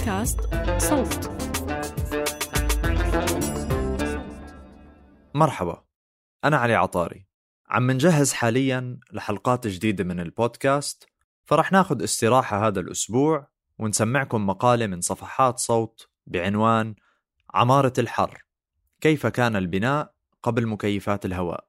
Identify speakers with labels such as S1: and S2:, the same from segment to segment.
S1: بودكاست صوت.
S2: مرحبا أنا علي عطاري. عم نجهز حاليا لحلقات جديدة من البودكاست فرح ناخد استراحة هذا الأسبوع ونسمعكم مقالة من صفحات صوت بعنوان عمارة الحر كيف كان البناء قبل مكيفات الهواء؟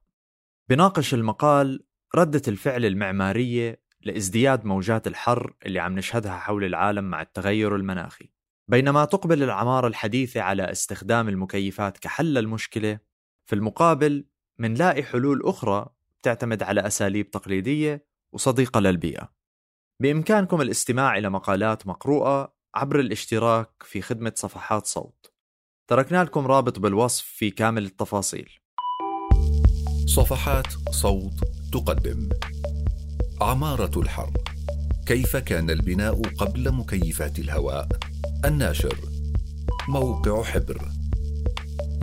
S2: بناقش المقال ردة الفعل المعمارية لازدياد موجات الحر اللي عم نشهدها حول العالم مع التغير المناخي. بينما تقبل العمارة الحديثة على استخدام المكيفات كحل المشكلة في المقابل منلاقي حلول أخرى تعتمد على أساليب تقليدية وصديقة للبيئة. بإمكانكم الاستماع إلى مقالات مقروءة عبر الاشتراك في خدمة صفحات صوت. تركنا لكم رابط بالوصف في كامل التفاصيل.
S3: صفحات صوت تقدم. عمارة الحر كيف كان البناء قبل مكيفات الهواء؟ الناشر. موقع حبر.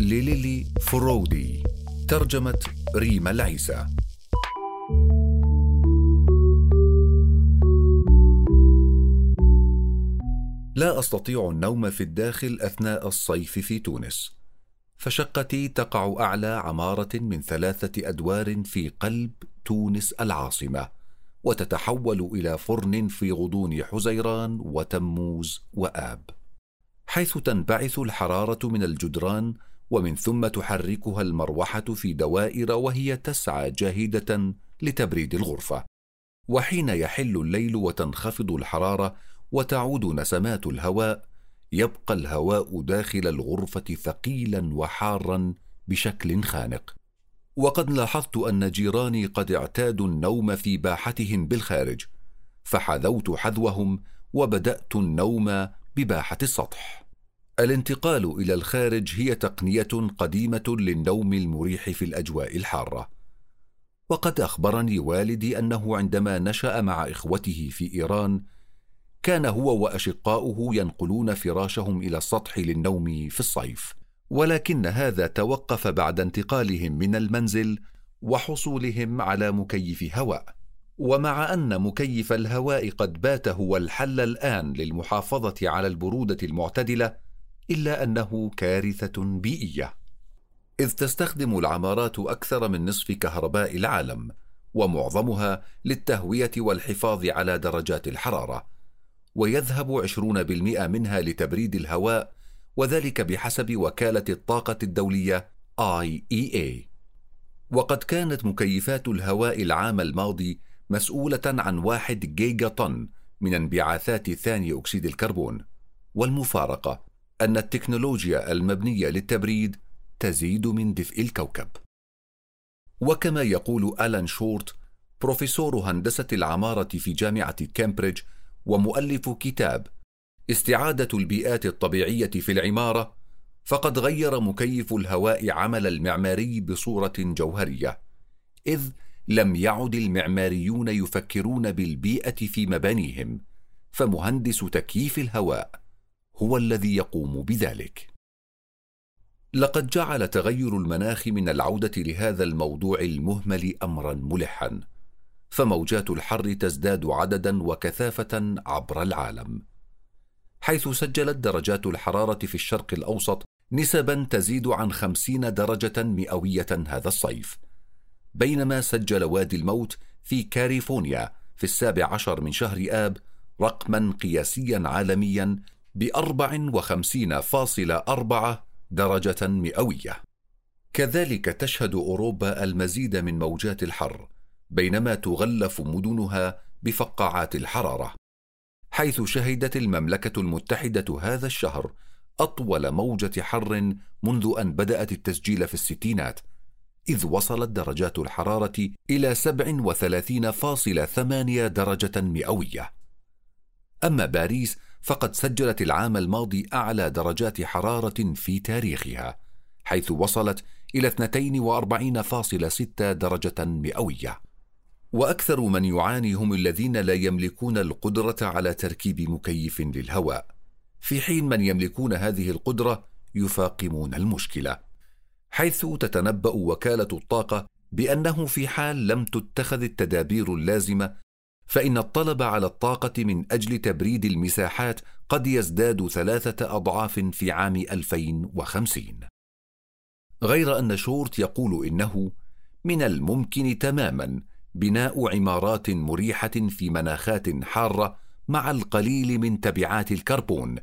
S3: ليليلي فرودي. ترجمة ريما العيسى. لا أستطيع النوم في الداخل أثناء الصيف في تونس. فشقتي تقع أعلى عمارة من ثلاثة أدوار في قلب تونس العاصمة. وتتحول إلى فرن في غضون حزيران وتموز وآب. حيث تنبعث الحرارة من الجدران ومن ثم تحركها المروحة في دوائر وهي تسعى جاهدة لتبريد الغرفة. وحين يحل الليل وتنخفض الحرارة وتعود نسمات الهواء يبقى الهواء داخل الغرفة ثقيلا وحارا بشكل خانق. وقد لاحظت أن جيراني قد اعتادوا النوم في باحتهم بالخارج فحذوت حذوهم وبدأت النوم بباحة السطح. الانتقال إلى الخارج هي تقنية قديمة للنوم المريح في الأجواء الحارة. وقد أخبرني والدي أنه عندما نشأ مع إخوته في إيران كان هو وأشقاؤه ينقلون فراشهم إلى السطح للنوم في الصيف. ولكن هذا توقف بعد انتقالهم من المنزل وحصولهم على مكيف هواء. ومع أن مكيف الهواء قد بات هو الحل الآن للمحافظة على البرودة المعتدلة إلا أنه كارثة بيئية. إذ تستخدم العمارات أكثر من نصف كهرباء العالم ومعظمها للتهوية والحفاظ على درجات الحرارة. ويذهب عشرون بالمئة منها لتبريد الهواء وذلك بحسب وكالة الطاقة الدولية IEA وقد كانت مكيفات الهواء العام الماضي مسؤولة عن واحد جيجا طن من انبعاثات ثاني أكسيد الكربون. والمفارقة أن التكنولوجيا المبنية للتبريد تزيد من دفء الكوكب. وكما يقول ألان شورت بروفيسور هندسة العمارة في جامعة كامبريدج ومؤلف كتاب استعادة البيئات الطبيعية في العمارة فقد غير مكيف الهواء عمل المعماري بصورة جوهرية إذ لم يعد المعماريون يفكرون بالبيئة في مبانيهم فمهندس تكييف الهواء هو الذي يقوم بذلك. لقد جعل تغير المناخ من العودة لهذا الموضوع المهمل امرا ملحا فموجات الحر تزداد عددا وكثافة عبر العالم. حيث سجلت درجات الحرارة في الشرق الأوسط نسبا تزيد عن خمسين درجة مئوية هذا الصيف. بينما سجل وادي الموت في كاليفورنيا في السابع عشر من شهر آب رقما قياسيا عالميا بأربع وخمسين فاصل أربعة درجة مئوية. كذلك تشهد أوروبا المزيد من موجات الحر بينما تغلف مدنها بفقاعات الحرارة. حيث شهدت المملكة المتحدة هذا الشهر أطول موجة حر منذ أن بدأت التسجيل في الستينات إذ وصلت درجات الحرارة إلى 37.8 درجة مئوية. أما باريس فقد سجلت العام الماضي أعلى درجات حرارة في تاريخها، حيث وصلت إلى 42.6 درجة مئوية. وأكثر من يعاني هم الذين لا يملكون القدرة على تركيب مكيف للهواء في حين من يملكون هذه القدرة يفاقمون المشكلة. حيث تتنبأ وكالة الطاقة بأنه في حال لم تتخذ التدابير اللازمة فإن الطلب على الطاقة من أجل تبريد المساحات قد يزداد ثلاثة أضعاف في عام 2050 غير أن شورت يقول إنه من الممكن تماما بناء عمارات مريحة في مناخات حارة مع القليل من تبعات الكربون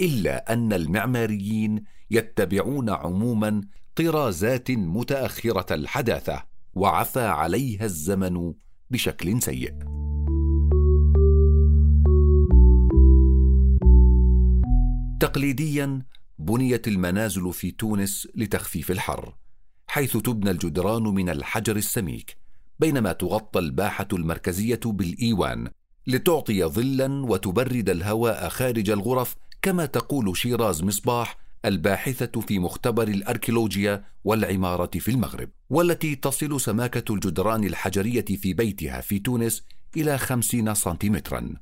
S3: إلا أن المعماريين يتبعون عموما طرازات متأخرة الحداثة وعفى عليها الزمن بشكل سيء. تقليديا بنيت المنازل في تونس لتخفيف الحر حيث تبنى الجدران من الحجر السميك. بينما تغطى الباحة المركزية بالإيوان لتعطي ظلا وتبرد الهواء خارج الغرف كما تقول شيراز مصباح الباحثة في مختبر الأركيولوجيا والعمارة في المغرب والتي تصل سماكة الجدران الحجرية في بيتها في تونس إلى خمسين سنتيمترا.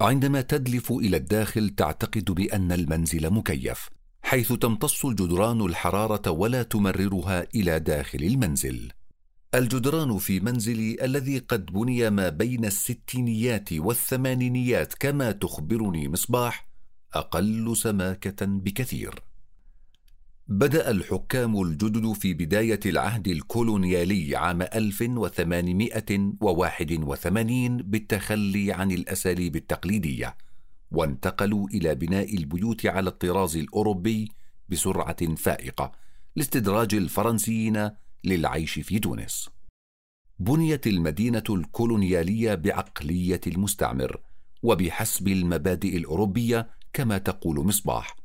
S3: عندما تدلف إلى الداخل تعتقد بأن المنزل مكيف حيث تمتص الجدران الحرارة ولا تمررها إلى داخل المنزل. الجدران في منزلي الذي قد بني ما بين الستينيات والثمانينيات كما تخبرني مصباح أقل سماكة بكثير. بدأ الحكام الجدد في بداية العهد الكولونيالي عام 1881 بالتخلي عن الأساليب التقليدية وانتقلوا إلى بناء البيوت على الطراز الأوروبي بسرعة فائقة لاستدراج الفرنسيين للعيش في تونس. بنيت المدينة الكولونيالية بعقلية المستعمر وبحسب المبادئ الأوروبية كما تقول مصباح.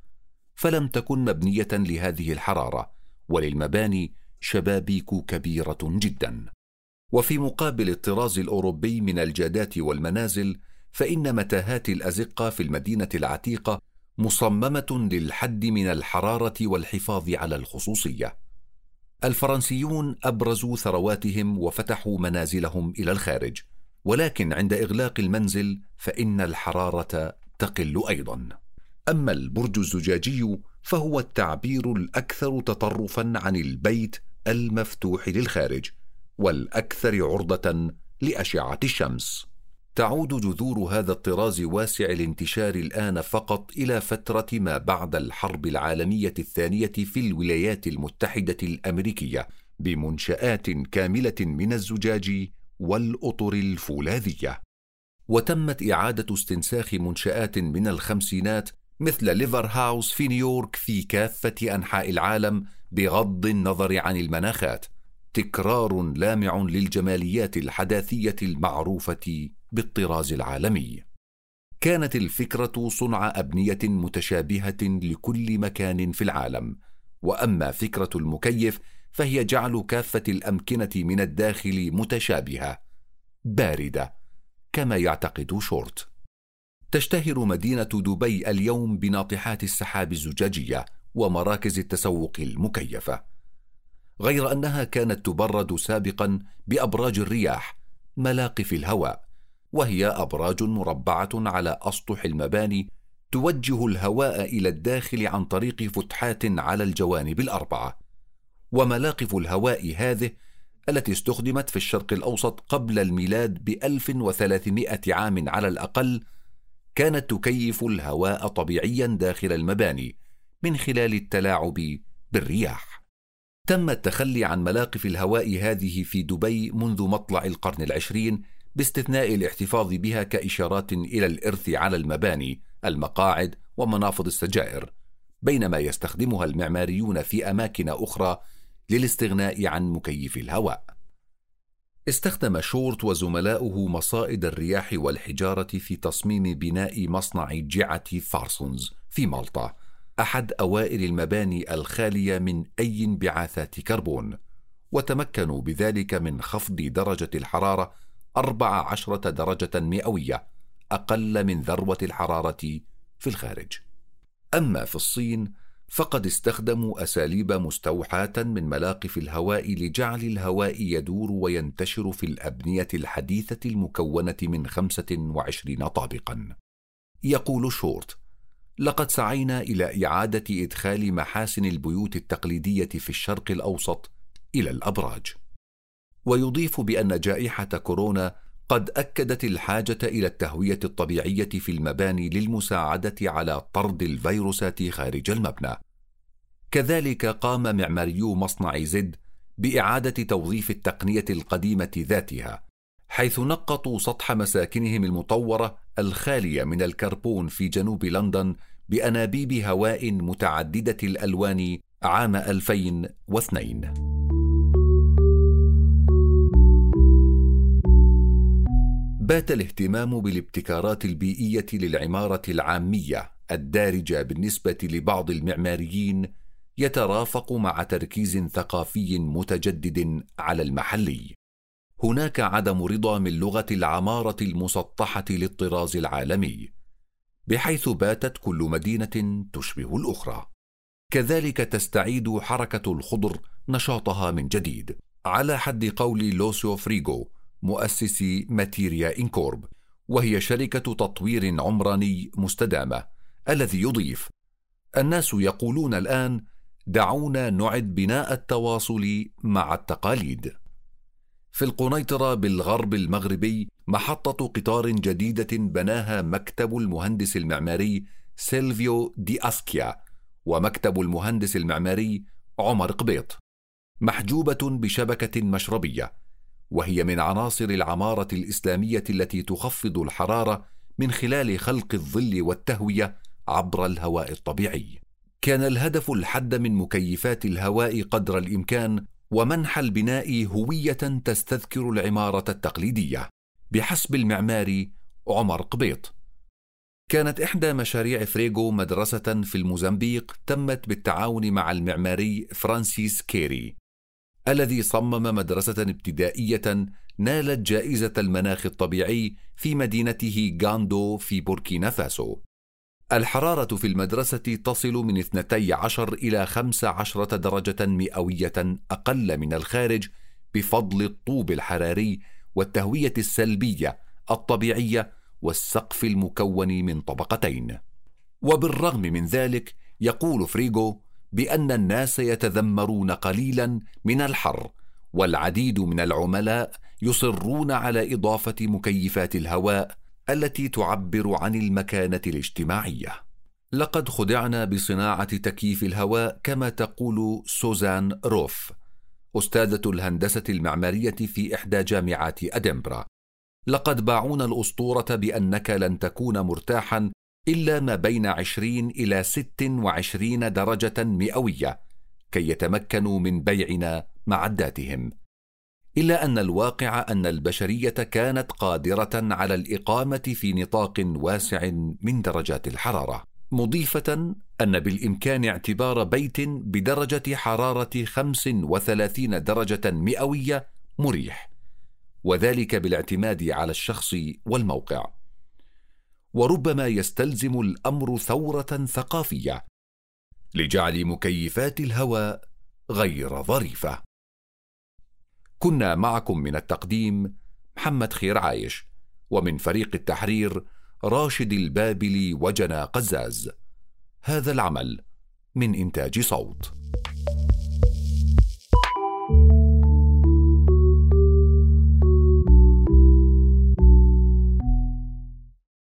S3: فلم تكن مبنية لهذه الحرارة وللمباني شبابيك كبيرة جدا. وفي مقابل الطراز الأوروبي من الجادات والمنازل فإن متاهات الأزقة في المدينة العتيقة مصممة للحد من الحرارة والحفاظ على الخصوصية. الفرنسيون أبرزوا ثرواتهم وفتحوا منازلهم إلى الخارج ولكن عند إغلاق المنزل فإن الحرارة تقل أيضا. أما البرج الزجاجي فهو التعبير الأكثر تطرفا عن البيت المفتوح للخارج والأكثر عرضة لأشعة الشمس. تعود جذور هذا الطراز واسع الانتشار الآن فقط إلى فترة ما بعد الحرب العالمية الثانية في الولايات المتحدة الأمريكية بمنشآت كاملة من الزجاج والأطر الفولاذية. وتمت إعادة استنساخ منشآت من الخمسينات مثل ليفر هاوس في نيويورك في كافة أنحاء العالم بغض النظر عن المناخات. تكرار لامع للجماليات الحداثية المعروفة بالطراز العالمي. كانت الفكرة صنع أبنية متشابهة لكل مكان في العالم وأما فكرة المكيف فهي جعل كافة الأمكنة من الداخل متشابهة باردة كما يعتقد شورت. تشتهر مدينة دبي اليوم بناطحات السحاب الزجاجية ومراكز التسوق المكيفة. غير أنها كانت تبرد سابقا بأبراج الرياح ملاقف الهواء. وهي أبراج مربعة على أسطح المباني توجه الهواء إلى الداخل عن طريق فتحات على الجوانب الأربعة. وملاقف الهواء هذه التي استخدمت في الشرق الأوسط قبل الميلاد بألف وثلاثمائة عام على الأقل كانت تكيف الهواء طبيعيا داخل المباني من خلال التلاعب بالرياح. تم التخلي عن ملاقف الهواء هذه في دبي منذ مطلع القرن العشرين باستثناء الاحتفاظ بها كإشارات إلى الإرث على المباني المقاعد ومنافض السجائر بينما يستخدمها المعماريون في أماكن أخرى للاستغناء عن مكيف الهواء. استخدم شورت وزملاؤه مصائد الرياح والحجارة في تصميم بناء مصنع جعة فارسونز في مالطا أحد أوائل المباني الخالية من أي انبعاثات كربون وتمكنوا بذلك من خفض درجة الحرارة 14 درجة مئوية أقل من ذروة الحرارة في الخارج أما في الصين فقد استخدموا أساليب مستوحاة من ملاقف الهواء لجعل الهواء يدور وينتشر في الأبنية الحديثة المكونة من 25 طابقا. يقول شورت: لقد سعينا إلى إعادة إدخال محاسن البيوت التقليدية في الشرق الأوسط إلى الأبراج. ويضيف بأن جائحة كورونا قد أكدت الحاجة إلى التهوية الطبيعية في المباني للمساعدة على طرد الفيروسات خارج المبنى. كذلك قام معماريو مصنع زد بإعادة توظيف التقنية القديمة ذاتها حيث نقطوا سطح مساكنهم المطورة الخالية من الكربون في جنوب لندن بأنابيب هواء متعددة الألوان عام 2002 بات الاهتمام بالابتكارات البيئية للعمارة العامية الدارجة بالنسبة لبعض المعماريين يترافق مع تركيز ثقافي متجدد على المحلي. هناك عدم رضا من لغة العمارة المسطحة للطراز العالمي بحيث باتت كل مدينة تشبه الأخرى. كذلك تستعيد حركة الخضر نشاطها من جديد على حد قول لوسيو فريغو مؤسس ماتيريا إنكورب وهي شركة تطوير عمراني مستدامة الذي يضيف الناس يقولون الآن دعونا نعد بناء التواصل مع التقاليد في القنيطرة بالغرب المغربي محطة قطار جديدة بناها مكتب المهندس المعماري سيلفيو دي أسكيا ومكتب المهندس المعماري عمر قبيط محجوبة بشبكة مشربية. وهي من عناصر العمارة الإسلامية التي تخفض الحرارة من خلال خلق الظل والتهوية عبر الهواء الطبيعي. كان الهدف الحد من مكيفات الهواء قدر الإمكان ومنح البناء هوية تستذكر العمارة التقليدية بحسب المعماري عمر قبيط. كانت إحدى مشاريع فريغو مدرسة في الموزمبيق تمت بالتعاون مع المعماري فرانسيس كيري الذي صمم مدرسة ابتدائية نالت جائزة المناخ الطبيعي في مدينته غاندو في بوركينا فاسو. الحرارة في المدرسة تصل من 12 إلى 15 درجة مئوية أقل من الخارج بفضل الطوب الحراري والتهوية السلبية الطبيعية والسقف المكون من طبقتين. وبالرغم من ذلك يقول فريغو بأن الناس يتذمرون قليلا من الحر والعديد من العملاء يصرون على إضافة مكيفات الهواء التي تعبر عن المكانة الاجتماعية. لقد خدعنا بصناعة تكييف الهواء كما تقول سوزان روف أستاذة الهندسة المعمارية في إحدى جامعات أدنبرا. لقد باعونا الأسطورة بأنك لن تكون مرتاحا إلا ما بين 20 إلى 26 درجة مئوية كي يتمكنوا من بيعنا معداتهم إلا أن الواقع أن البشرية كانت قادرة على الإقامة في نطاق واسع من درجات الحرارة مضيفة أن بالإمكان اعتبار بيت بدرجة حرارة 35 درجة مئوية مريح وذلك بالاعتماد على الشخص والموقع. وربما يستلزم الأمر ثورة ثقافية لجعل مكيفات الهواء غير ظريفة. كنا معكم من التقديم محمد خير عايش ومن فريق التحرير راشد البابلي وجنا قزاز. هذا العمل من إنتاج صوت.